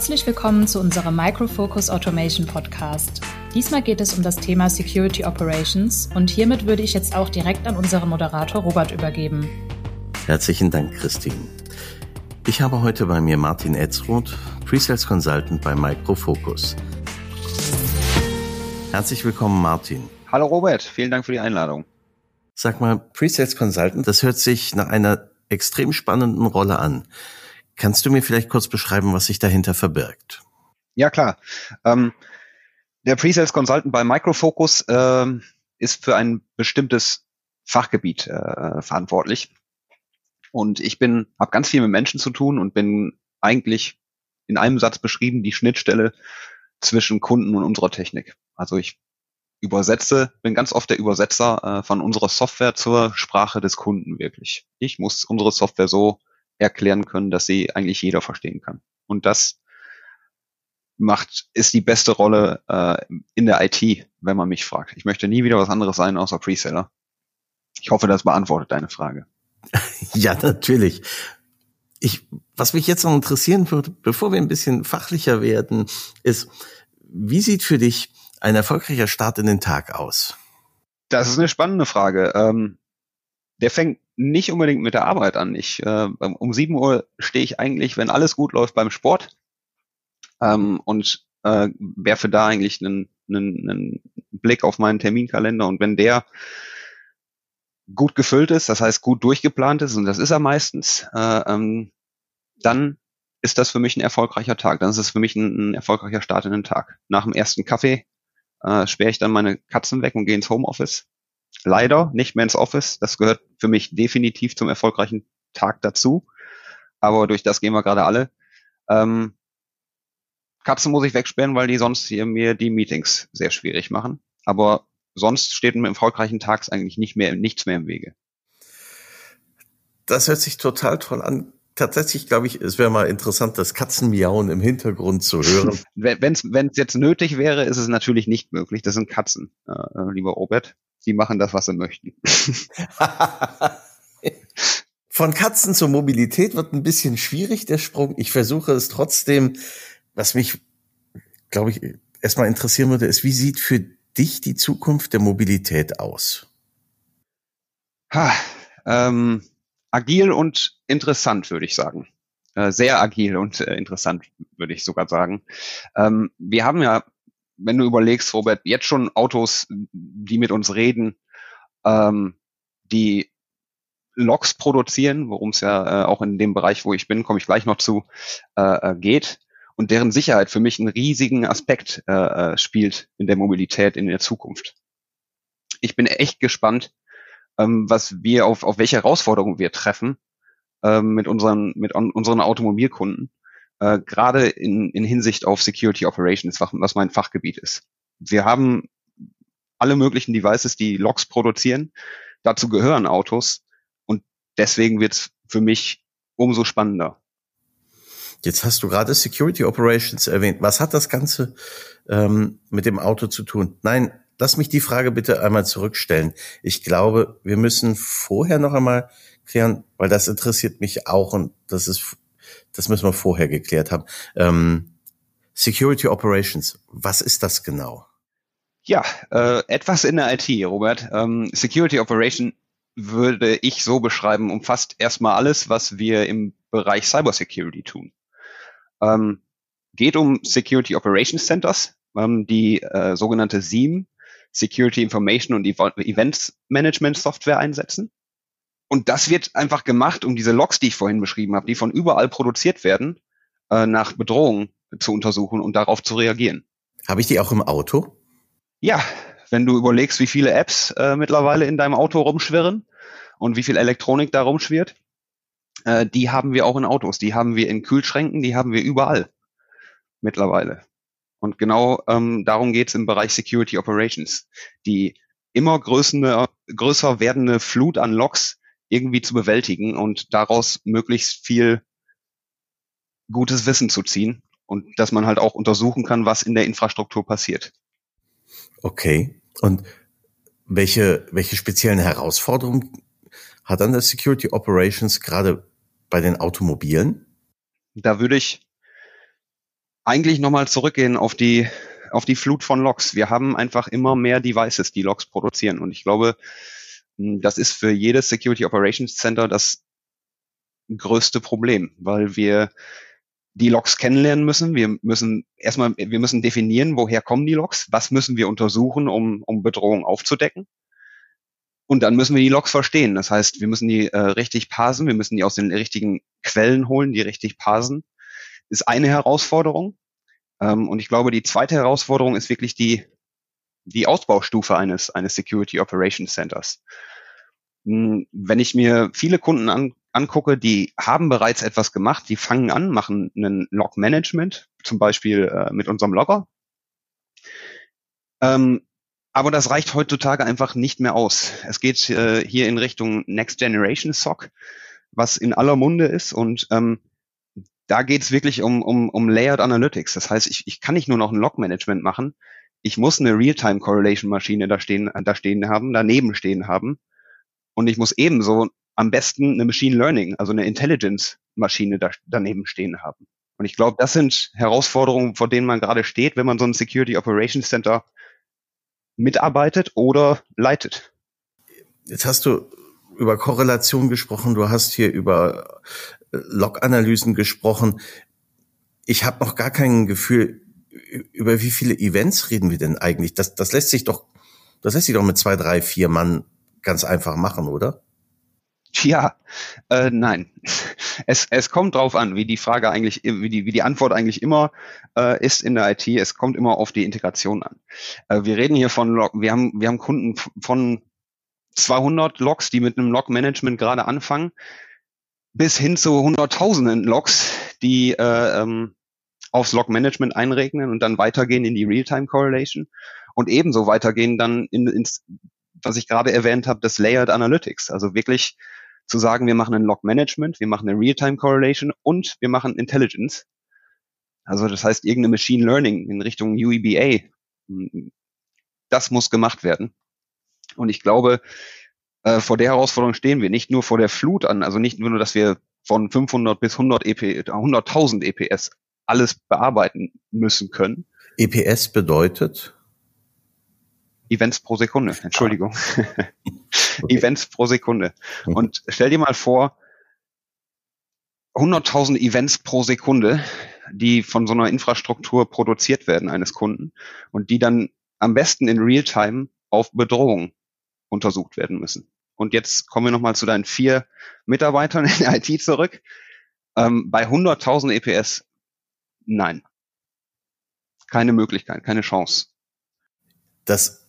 Herzlich willkommen zu unserem Microfocus Automation Podcast. Diesmal geht es um das Thema Security Operations und hiermit würde ich jetzt auch direkt an unseren Moderator Robert übergeben. Herzlichen Dank, Christine. Ich habe heute bei mir Martin Etzroth, Presales Consultant bei Microfocus. Herzlich willkommen, Martin. Hallo Robert, vielen Dank für die Einladung. Sag mal, Presales Consultant, das hört sich nach einer extrem spannenden Rolle an. Kannst du mir vielleicht kurz beschreiben, was sich dahinter verbirgt? Ja, klar. Ähm, der Pre-Sales Consultant bei Microfocus ähm, ist für ein bestimmtes Fachgebiet äh, verantwortlich. Und ich bin, habe ganz viel mit Menschen zu tun und bin eigentlich in einem Satz beschrieben die Schnittstelle zwischen Kunden und unserer Technik. Also ich übersetze, bin ganz oft der Übersetzer äh, von unserer Software zur Sprache des Kunden wirklich. Ich muss unsere Software so erklären können, dass sie eigentlich jeder verstehen kann. Und das macht, ist die beste Rolle äh, in der IT, wenn man mich fragt. Ich möchte nie wieder was anderes sein außer Preseller. Ich hoffe, das beantwortet deine Frage. ja, natürlich. Ich, was mich jetzt noch interessieren würde, bevor wir ein bisschen fachlicher werden, ist, wie sieht für dich ein erfolgreicher Start in den Tag aus? Das ist eine spannende Frage. Ähm, der fängt nicht unbedingt mit der Arbeit an. Ich, äh, um sieben Uhr stehe ich eigentlich, wenn alles gut läuft, beim Sport ähm, und äh, werfe da eigentlich einen, einen, einen Blick auf meinen Terminkalender und wenn der gut gefüllt ist, das heißt gut durchgeplant ist, und das ist er meistens, äh, ähm, dann ist das für mich ein erfolgreicher Tag. Dann ist es für mich ein, ein erfolgreicher Start in den Tag. Nach dem ersten Kaffee äh, sperre ich dann meine Katzen weg und gehe ins Homeoffice leider nicht mehr ins Office. Das gehört für mich definitiv zum erfolgreichen Tag dazu. Aber durch das gehen wir gerade alle. Ähm, Katzen muss ich wegsperren, weil die sonst hier mir die Meetings sehr schwierig machen. Aber sonst steht einem erfolgreichen Tags eigentlich nicht mehr, nichts mehr im Wege. Das hört sich total toll an. Tatsächlich glaube ich, es wäre mal interessant, das Katzenmiauen im Hintergrund zu hören. Wenn es jetzt nötig wäre, ist es natürlich nicht möglich. Das sind Katzen, äh, lieber Robert. Sie machen das, was sie möchten. Von Katzen zur Mobilität wird ein bisschen schwierig, der Sprung. Ich versuche es trotzdem. Was mich, glaube ich, erstmal interessieren würde, ist, wie sieht für dich die Zukunft der Mobilität aus? Ha, ähm, agil und interessant, würde ich sagen. Äh, sehr agil und äh, interessant, würde ich sogar sagen. Ähm, wir haben ja wenn du überlegst, Robert, jetzt schon Autos, die mit uns reden, ähm, die Loks produzieren, worum es ja äh, auch in dem Bereich, wo ich bin, komme ich gleich noch zu, äh, äh, geht und deren Sicherheit für mich einen riesigen Aspekt äh, äh, spielt in der Mobilität in der Zukunft. Ich bin echt gespannt, ähm, was wir auf, auf welche Herausforderungen wir treffen ähm, mit unseren mit unseren Automobilkunden äh, gerade in, in Hinsicht auf Security Operations, was mein Fachgebiet ist. Wir haben alle möglichen Devices, die Logs produzieren. Dazu gehören Autos und deswegen wird es für mich umso spannender. Jetzt hast du gerade Security Operations erwähnt. Was hat das Ganze ähm, mit dem Auto zu tun? Nein, lass mich die Frage bitte einmal zurückstellen. Ich glaube, wir müssen vorher noch einmal klären, weil das interessiert mich auch und das ist das müssen wir vorher geklärt haben. Ähm, Security Operations, was ist das genau? Ja, äh, etwas in der IT, Robert. Ähm, Security Operation würde ich so beschreiben, umfasst erstmal alles, was wir im Bereich Cybersecurity tun. Ähm, geht um Security Operations Centers, ähm, die äh, sogenannte SIEM, Security Information und Events Management Software einsetzen. Und das wird einfach gemacht, um diese Logs, die ich vorhin beschrieben habe, die von überall produziert werden, äh, nach Bedrohungen zu untersuchen und darauf zu reagieren. Habe ich die auch im Auto? Ja, wenn du überlegst, wie viele Apps äh, mittlerweile in deinem Auto rumschwirren und wie viel Elektronik da rumschwirrt, äh, die haben wir auch in Autos, die haben wir in Kühlschränken, die haben wir überall mittlerweile. Und genau ähm, darum geht's im Bereich Security Operations. Die immer größere, größer werdende Flut an Logs irgendwie zu bewältigen und daraus möglichst viel gutes Wissen zu ziehen und dass man halt auch untersuchen kann, was in der Infrastruktur passiert. Okay. Und welche, welche speziellen Herausforderungen hat dann das Security Operations gerade bei den Automobilen? Da würde ich eigentlich nochmal zurückgehen auf die, auf die Flut von Logs. Wir haben einfach immer mehr Devices, die Logs produzieren. Und ich glaube, das ist für jedes Security Operations Center das größte Problem, weil wir die Logs kennenlernen müssen. Wir müssen erstmal, wir müssen definieren, woher kommen die Logs, was müssen wir untersuchen, um, um Bedrohungen aufzudecken. Und dann müssen wir die Logs verstehen. Das heißt, wir müssen die äh, richtig parsen, wir müssen die aus den richtigen Quellen holen, die richtig parsen. Ist eine Herausforderung. Ähm, und ich glaube, die zweite Herausforderung ist wirklich die, die Ausbaustufe eines, eines Security Operations Centers. Hm, wenn ich mir viele Kunden an, angucke, die haben bereits etwas gemacht, die fangen an, machen einen Log-Management, zum Beispiel äh, mit unserem Logger. Ähm, aber das reicht heutzutage einfach nicht mehr aus. Es geht äh, hier in Richtung Next Generation SOC, was in aller Munde ist. Und ähm, da geht es wirklich um, um, um Layered Analytics. Das heißt, ich, ich kann nicht nur noch ein Log-Management machen. Ich muss eine Real-Time-Correlation-Maschine da stehen, da stehen haben, daneben stehen haben. Und ich muss ebenso am besten eine Machine Learning, also eine Intelligence-Maschine da, daneben stehen haben. Und ich glaube, das sind Herausforderungen, vor denen man gerade steht, wenn man so ein Security Operations Center mitarbeitet oder leitet. Jetzt hast du über Korrelation gesprochen, du hast hier über äh, Log-Analysen gesprochen. Ich habe noch gar kein Gefühl, über wie viele Events reden wir denn eigentlich? Das, das lässt sich doch, das lässt sich doch mit zwei, drei, vier Mann ganz einfach machen, oder? Ja, äh, nein. Es, es kommt drauf an, wie die Frage eigentlich, wie die, wie die Antwort eigentlich immer äh, ist in der IT. Es kommt immer auf die Integration an. Äh, wir reden hier von Log, wir haben, wir haben Kunden von 200 Logs, die mit einem Log-Management gerade anfangen, bis hin zu hunderttausenden Logs, die äh, ähm, aufs Log-Management einregnen und dann weitergehen in die Real-Time-Correlation und ebenso weitergehen dann in, ins, was ich gerade erwähnt habe, das Layered Analytics. Also wirklich zu sagen, wir machen ein Log-Management, wir machen eine Real-Time-Correlation und wir machen Intelligence. Also das heißt, irgendeine Machine Learning in Richtung UEBA, das muss gemacht werden. Und ich glaube, äh, vor der Herausforderung stehen wir nicht nur vor der Flut an, also nicht nur, dass wir von 500 bis 100 EP, 100.000 EPS alles bearbeiten müssen können. EPS bedeutet? Events pro Sekunde, Entschuldigung. Okay. Events pro Sekunde. Und stell dir mal vor, 100.000 Events pro Sekunde, die von so einer Infrastruktur produziert werden eines Kunden und die dann am besten in Realtime auf Bedrohung untersucht werden müssen. Und jetzt kommen wir nochmal zu deinen vier Mitarbeitern in der IT zurück. Ähm, bei 100.000 EPS, nein. Keine Möglichkeit, keine Chance. Das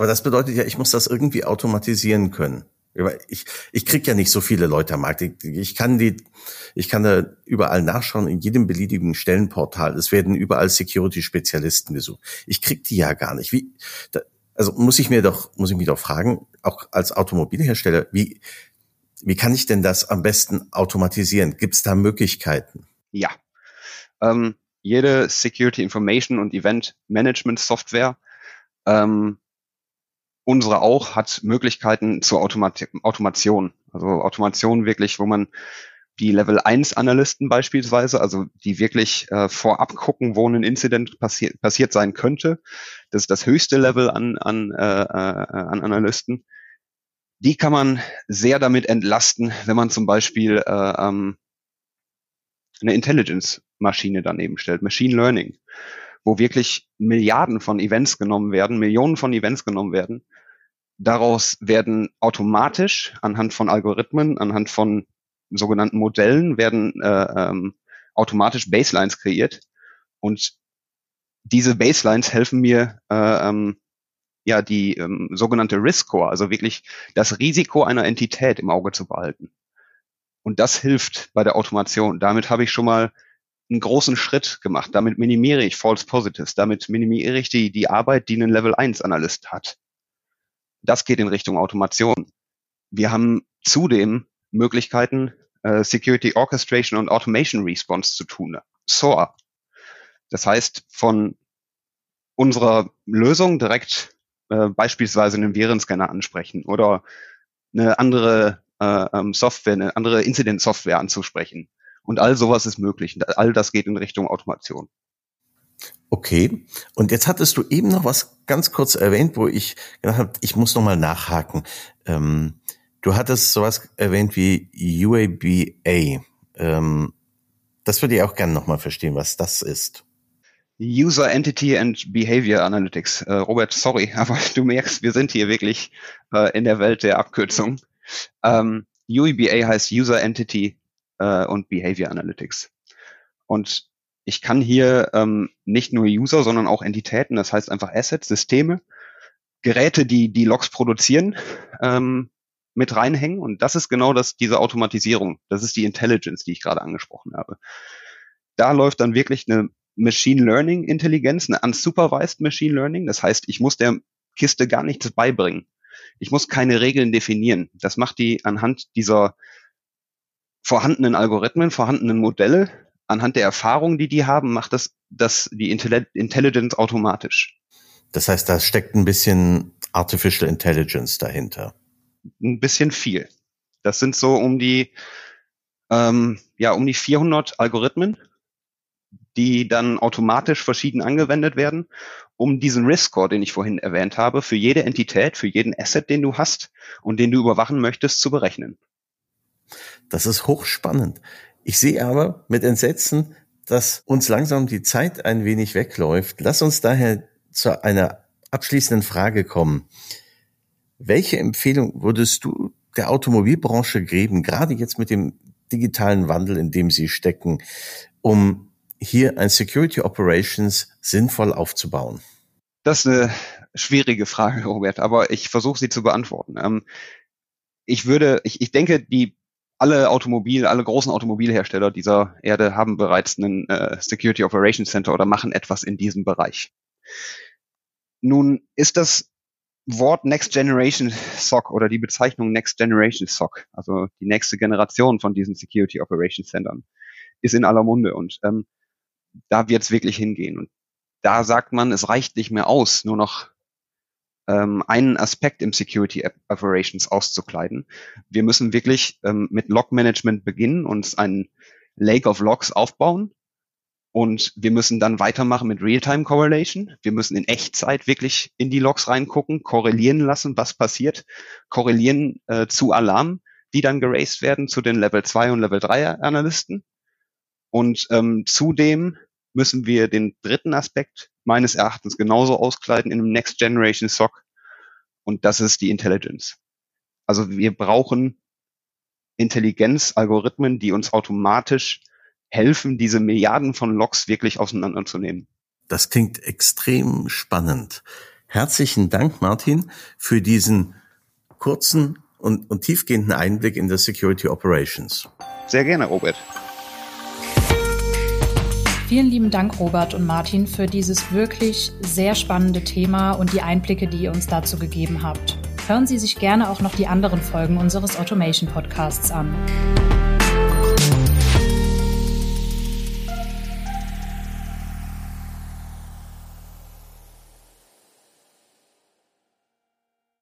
aber das bedeutet ja, ich muss das irgendwie automatisieren können. Ich, ich krieg ja nicht so viele Leute am Markt. Ich, ich kann die, ich kann da überall nachschauen, in jedem beliebigen Stellenportal. Es werden überall Security-Spezialisten gesucht. Ich krieg die ja gar nicht. Wie, da, also muss ich mir doch, muss ich mich doch fragen, auch als Automobilhersteller, wie, wie kann ich denn das am besten automatisieren? Gibt es da Möglichkeiten? Ja. Ähm, jede Security Information und Event Management Software ähm, unsere auch hat Möglichkeiten zur Automat Automation. Also Automation wirklich, wo man die Level 1 Analysten beispielsweise, also die wirklich äh, vorab gucken, wo ein Incident passi passiert sein könnte. Das ist das höchste Level an, an, äh, äh, an Analysten. Die kann man sehr damit entlasten, wenn man zum Beispiel äh, ähm, eine Intelligence-Maschine daneben stellt, Machine Learning, wo wirklich Milliarden von Events genommen werden, Millionen von Events genommen werden Daraus werden automatisch anhand von Algorithmen, anhand von sogenannten Modellen werden äh, ähm, automatisch Baselines kreiert und diese Baselines helfen mir äh, ähm, ja die ähm, sogenannte Risk Score, also wirklich das Risiko einer Entität im Auge zu behalten. Und das hilft bei der Automation. Damit habe ich schon mal einen großen Schritt gemacht. Damit minimiere ich False Positives. Damit minimiere ich die, die Arbeit, die ein Level 1 Analyst hat. Das geht in Richtung Automation. Wir haben zudem Möglichkeiten, äh, Security Orchestration und Automation Response zu tun. SOAR. Das heißt, von unserer Lösung direkt äh, beispielsweise einen Virenscanner ansprechen oder eine andere äh, ähm, Software, eine andere Incident-Software anzusprechen. Und all sowas ist möglich. All das geht in Richtung Automation. Okay. Und jetzt hattest du eben noch was ganz kurz erwähnt, wo ich gedacht habe, ich muss noch mal nachhaken. Ähm, du hattest sowas erwähnt wie UABA. Ähm, das würde ich auch gerne noch mal verstehen, was das ist. User Entity and Behavior Analytics. Äh, Robert, sorry, aber du merkst, wir sind hier wirklich äh, in der Welt der Abkürzung. Ähm, UEBA heißt User Entity äh, und Behavior Analytics. Und ich kann hier ähm, nicht nur User, sondern auch Entitäten, das heißt einfach Assets, Systeme, Geräte, die die Logs produzieren, ähm, mit reinhängen. Und das ist genau das, diese Automatisierung. Das ist die Intelligence, die ich gerade angesprochen habe. Da läuft dann wirklich eine Machine Learning Intelligenz, eine unsupervised Machine Learning. Das heißt, ich muss der Kiste gar nichts beibringen. Ich muss keine Regeln definieren. Das macht die anhand dieser vorhandenen Algorithmen, vorhandenen Modelle, anhand der Erfahrungen, die die haben, macht das, das die Intelligence automatisch. Das heißt, da steckt ein bisschen Artificial Intelligence dahinter. Ein bisschen viel. Das sind so um die, ähm, ja, um die 400 Algorithmen, die dann automatisch verschieden angewendet werden, um diesen Risk Score, den ich vorhin erwähnt habe, für jede Entität, für jeden Asset, den du hast und den du überwachen möchtest, zu berechnen. Das ist hochspannend. Ich sehe aber mit Entsetzen, dass uns langsam die Zeit ein wenig wegläuft. Lass uns daher zu einer abschließenden Frage kommen. Welche Empfehlung würdest du der Automobilbranche geben, gerade jetzt mit dem digitalen Wandel, in dem sie stecken, um hier ein Security Operations sinnvoll aufzubauen? Das ist eine schwierige Frage, Robert, aber ich versuche sie zu beantworten. Ähm, ich würde, ich, ich denke, die alle Automobil, alle großen Automobilhersteller dieser Erde haben bereits einen äh, Security Operations Center oder machen etwas in diesem Bereich. Nun ist das Wort Next Generation SOC oder die Bezeichnung Next Generation SOC, also die nächste Generation von diesen Security Operations Centern, ist in aller Munde und ähm, da wird es wirklich hingehen. Und da sagt man, es reicht nicht mehr aus, nur noch ähm, einen Aspekt im Security Operations auszukleiden. Wir müssen wirklich ähm, mit Log Management beginnen, und ein Lake of Logs aufbauen und wir müssen dann weitermachen mit Real-Time Correlation. Wir müssen in Echtzeit wirklich in die Logs reingucken, korrelieren lassen, was passiert, korrelieren äh, zu Alarm, die dann geraced werden zu den Level 2 und Level 3 Analysten. Und ähm, zudem müssen wir den dritten Aspekt meines Erachtens genauso auskleiden in einem Next Generation SOC. Und das ist die Intelligence. Also wir brauchen Intelligenz, Algorithmen, die uns automatisch helfen, diese Milliarden von Logs wirklich auseinanderzunehmen. Das klingt extrem spannend. Herzlichen Dank, Martin, für diesen kurzen und, und tiefgehenden Einblick in das Security Operations. Sehr gerne, Robert. Vielen lieben Dank, Robert und Martin, für dieses wirklich sehr spannende Thema und die Einblicke, die ihr uns dazu gegeben habt. Hören Sie sich gerne auch noch die anderen Folgen unseres Automation Podcasts an.